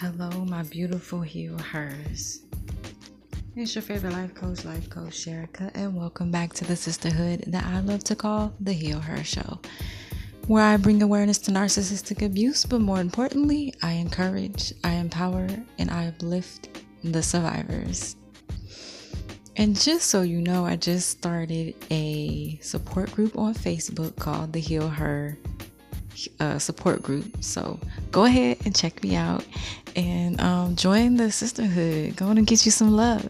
Hello, my beautiful heal hers. It's your favorite life coach, life coach Sherika, and welcome back to the sisterhood that I love to call the Heal Her Show, where I bring awareness to narcissistic abuse, but more importantly, I encourage, I empower, and I uplift the survivors. And just so you know, I just started a support group on Facebook called the Heal Her uh, support group. So go ahead and check me out and um, join the sisterhood. Go and get you some love.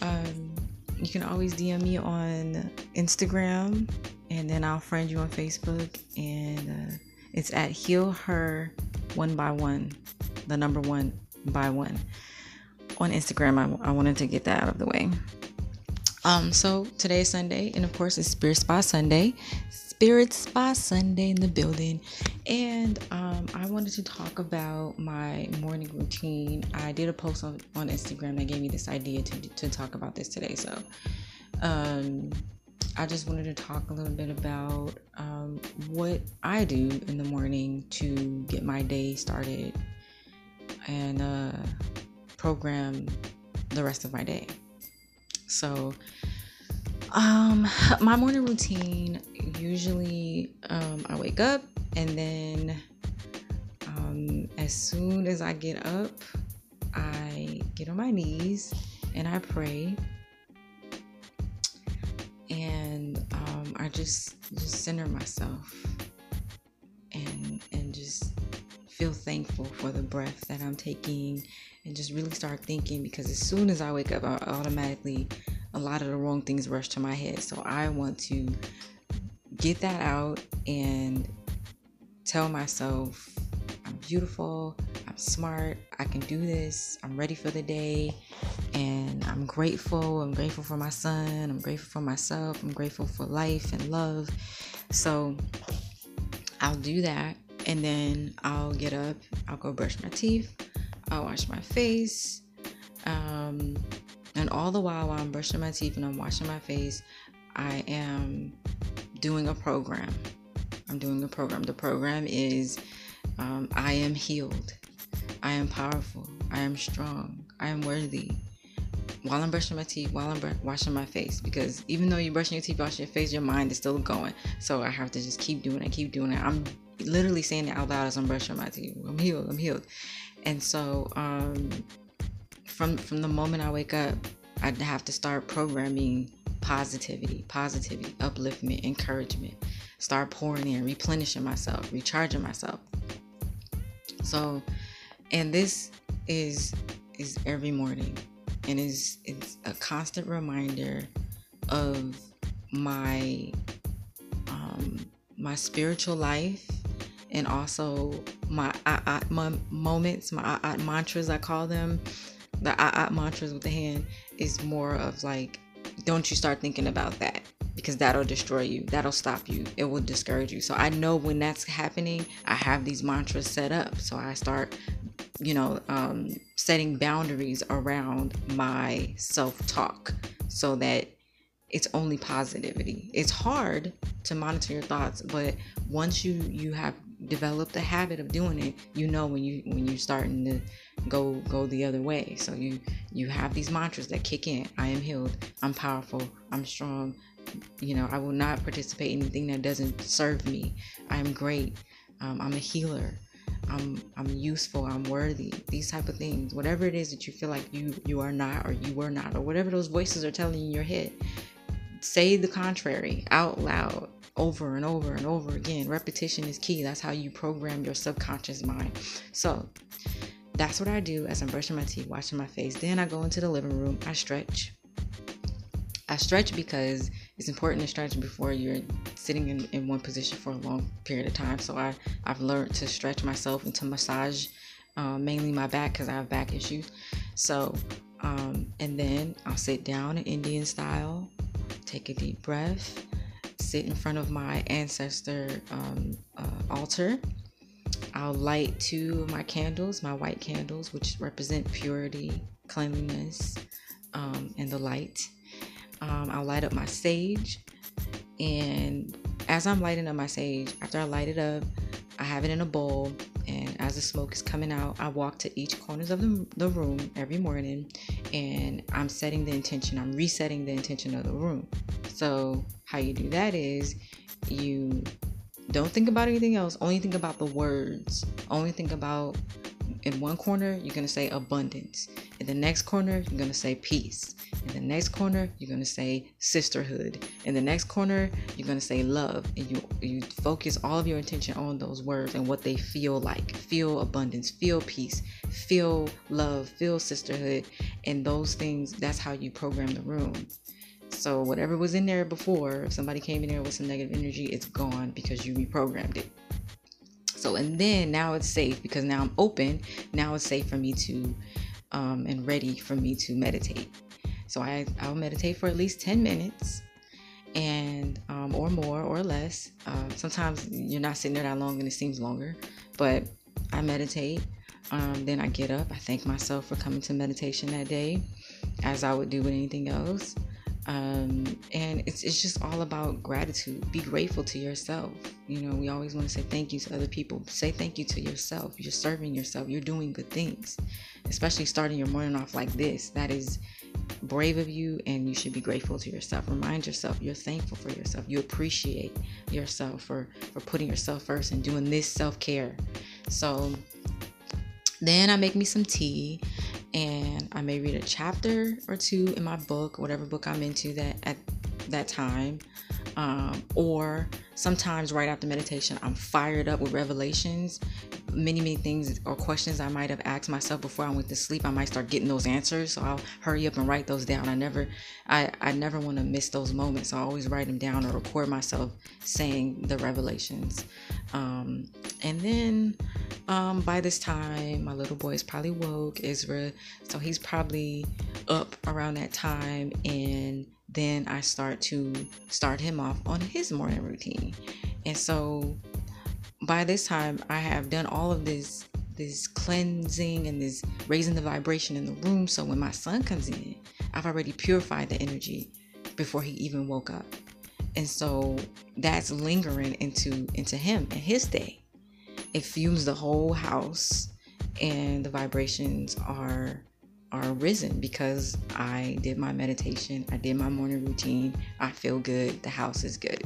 Um, you can always DM me on Instagram and then I'll friend you on Facebook. And uh, it's at Heal Her One by One, the number one by one. On Instagram, I, I wanted to get that out of the way. Um, so today is Sunday, and of course, it's Spirit Spa Sunday. Spirit Spa Sunday in the building. And um, I wanted to talk about my morning routine. I did a post on, on Instagram that gave me this idea to, to talk about this today. So um, I just wanted to talk a little bit about um, what I do in the morning to get my day started and uh, program the rest of my day. So, um, my morning routine usually um, I wake up and then um, as soon as I get up, I get on my knees and I pray. And um, I just just center myself and and just feel thankful for the breath that I'm taking and just really start thinking because as soon as I wake up, I automatically a lot of the wrong things rush to my head. So I want to get that out and tell myself I'm beautiful, I'm smart, I can do this, I'm ready for the day, and I'm grateful. I'm grateful for my son, I'm grateful for myself, I'm grateful for life and love. So I'll do that, and then I'll get up, I'll go brush my teeth, I'll wash my face. Um, and all the while, while I'm brushing my teeth and I'm washing my face, I am doing a program. I'm doing a program. The program is um, I am healed. I am powerful. I am strong. I am worthy. While I'm brushing my teeth, while I'm br- washing my face, because even though you're brushing your teeth, washing your face, your mind is still going. So I have to just keep doing it, keep doing it. I'm literally saying it out loud as I'm brushing my teeth. I'm healed. I'm healed. And so um, from from the moment I wake up, I have to start programming positivity, positivity, upliftment, encouragement. Start pouring in, replenishing myself, recharging myself. So, and this is is every morning, and is it's a constant reminder of my um, my spiritual life, and also my I, I, my moments, my I, mantras I call them, the I, mantras with the hand is more of like don't you start thinking about that because that'll destroy you. That'll stop you. It will discourage you. So I know when that's happening, I have these mantras set up. So I start, you know, um, setting boundaries around my self talk so that it's only positivity. It's hard to monitor your thoughts, but once you you have developed the habit of doing it, you know when you when you're starting to go go the other way. So you you have these mantras that kick in. I am healed. I'm powerful. I'm strong. You know, I will not participate in anything that doesn't serve me. I am great. Um, I'm a healer. I'm I'm useful. I'm worthy. These type of things. Whatever it is that you feel like you you are not or you were not or whatever those voices are telling you in your head, say the contrary out loud over and over and over again. Repetition is key. That's how you program your subconscious mind. So that's what I do as I'm brushing my teeth, washing my face. Then I go into the living room. I stretch. I stretch because it's important to stretch before you're sitting in, in one position for a long period of time. So I, I've learned to stretch myself and to massage uh, mainly my back because I have back issues. So, um, and then I'll sit down in Indian style, take a deep breath, sit in front of my ancestor um, uh, altar I'll light two of my candles, my white candles, which represent purity, cleanliness, um, and the light. Um, I'll light up my sage, and as I'm lighting up my sage, after I light it up, I have it in a bowl, and as the smoke is coming out, I walk to each corners of the, the room every morning, and I'm setting the intention. I'm resetting the intention of the room. So how you do that is you don't think about anything else. Only think about the words. Only think about in one corner, you're going to say abundance. In the next corner, you're going to say peace. In the next corner, you're going to say sisterhood. In the next corner, you're going to say love. And you you focus all of your attention on those words and what they feel like. Feel abundance, feel peace, feel love, feel sisterhood. And those things, that's how you program the room. So whatever was in there before, if somebody came in there with some negative energy, it's gone because you reprogrammed it. So and then now it's safe because now I'm open. Now it's safe for me to um, and ready for me to meditate. So I I'll meditate for at least 10 minutes and um, or more or less. Uh, sometimes you're not sitting there that long and it seems longer, but I meditate. Um, then I get up. I thank myself for coming to meditation that day, as I would do with anything else. Um, and it's, it's just all about gratitude. Be grateful to yourself. You know, we always want to say thank you to other people. Say thank you to yourself. You're serving yourself. You're doing good things, especially starting your morning off like this. That is brave of you, and you should be grateful to yourself. Remind yourself you're thankful for yourself. You appreciate yourself for for putting yourself first and doing this self care. So then I make me some tea and I may read a chapter or two in my book, whatever book I'm into that at that time. Um, or sometimes right after meditation, I'm fired up with revelations. Many, many things or questions I might have asked myself before I went to sleep, I might start getting those answers. So I'll hurry up and write those down. I never, I, I never want to miss those moments. I always write them down or record myself saying the revelations. Um, and then um, by this time, my little boy is probably woke, Ezra. So he's probably up around that time. And then I start to start him off on his morning routine. And so by this time, I have done all of this this cleansing and this raising the vibration in the room. So when my son comes in, I've already purified the energy before he even woke up. And so that's lingering into into him and his day it fumes the whole house and the vibrations are are risen because I did my meditation, I did my morning routine, I feel good, the house is good.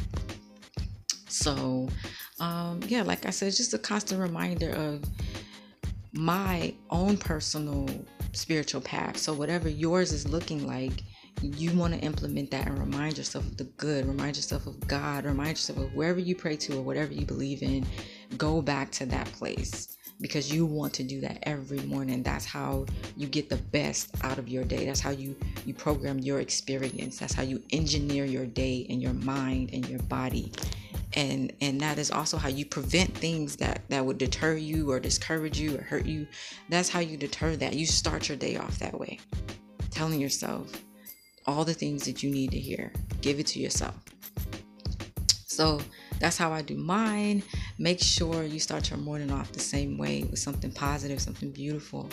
So, um, yeah, like I said, just a constant reminder of my own personal spiritual path. So, whatever yours is looking like, you want to implement that and remind yourself of the good, remind yourself of God, remind yourself of wherever you pray to or whatever you believe in, go back to that place because you want to do that every morning. That's how you get the best out of your day. That's how you you program your experience. That's how you engineer your day and your mind and your body and and that is also how you prevent things that that would deter you or discourage you or hurt you that's how you deter that you start your day off that way telling yourself all the things that you need to hear give it to yourself so that's how I do mine. Make sure you start your morning off the same way with something positive, something beautiful.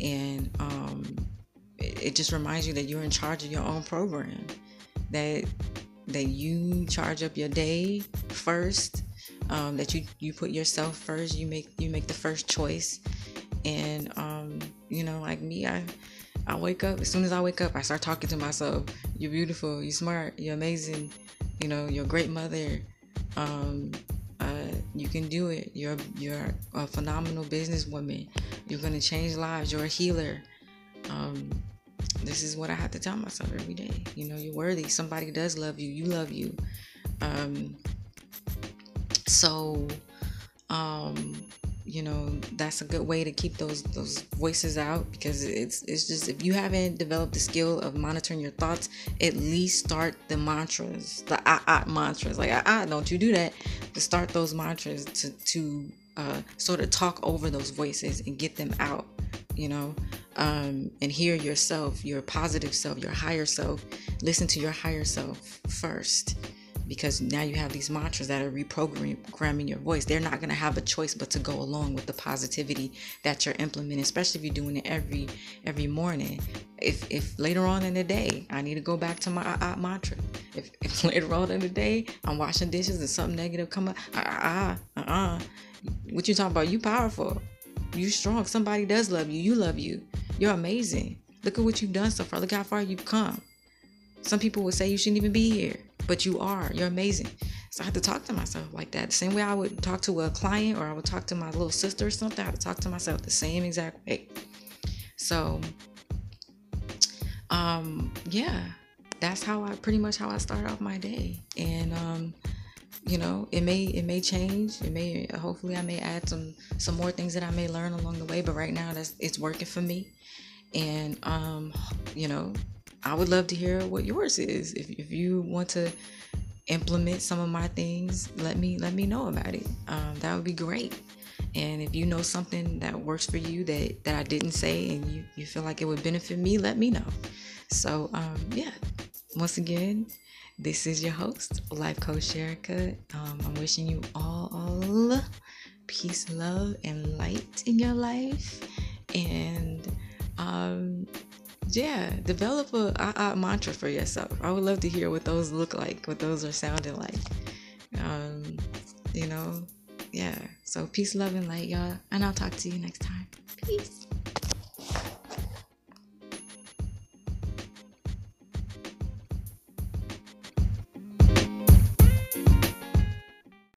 And um, it, it just reminds you that you're in charge of your own program. That that you charge up your day first. Um, that you you put yourself first. You make you make the first choice. And um, you know, like me, I I wake up as soon as I wake up, I start talking to myself. You're beautiful. You're smart. You're amazing you know you're a great mother um, uh, you can do it you're you're a phenomenal businesswoman you're to change lives you're a healer um, this is what i have to tell myself every day. You know you're worthy. Somebody does love you. You love you. Um, so um, you know that's a good way to keep those those voices out because it's it's just if you haven't developed the skill of monitoring your thoughts at least start the mantras the ah ah mantras. Like ah, ah don't you do that. To start those mantras to to uh, sort of talk over those voices and get them out you know um, and hear yourself your positive self your higher self listen to your higher self first because now you have these mantras that are reprogramming your voice. They're not going to have a choice but to go along with the positivity that you're implementing, especially if you're doing it every every morning. If if later on in the day I need to go back to my uh, uh, mantra, if, if later on in the day I'm washing dishes and something negative come up, ah, uh, uh-uh. What you talking about? You powerful. You strong. Somebody does love you. You love you. You're amazing. Look at what you've done so far. Look how far you've come. Some people would say you shouldn't even be here, but you are. You're amazing. So I had to talk to myself like that. The same way I would talk to a client or I would talk to my little sister or something, I had to talk to myself the same exact way. So um yeah, that's how I pretty much how I start off my day. And um you know it may it may change. It may hopefully i may add some some more things that i may learn along the way but right now that's it's working for me. And um you know i would love to hear what yours is. If, if you want to implement some of my things let me let me know about it. Um, that would be great. And if you know something that works for you that that i didn't say and you you feel like it would benefit me let me know. So um yeah. Once again this is your host, Life Coach Sherika. Um, I'm wishing you all, all peace, love, and light in your life. And um, yeah, develop a, a, mantra for yourself. I would love to hear what those look like, what those are sounding like. Um, you know, yeah. So peace, love, and light, y'all. And I'll talk to you next time. Peace.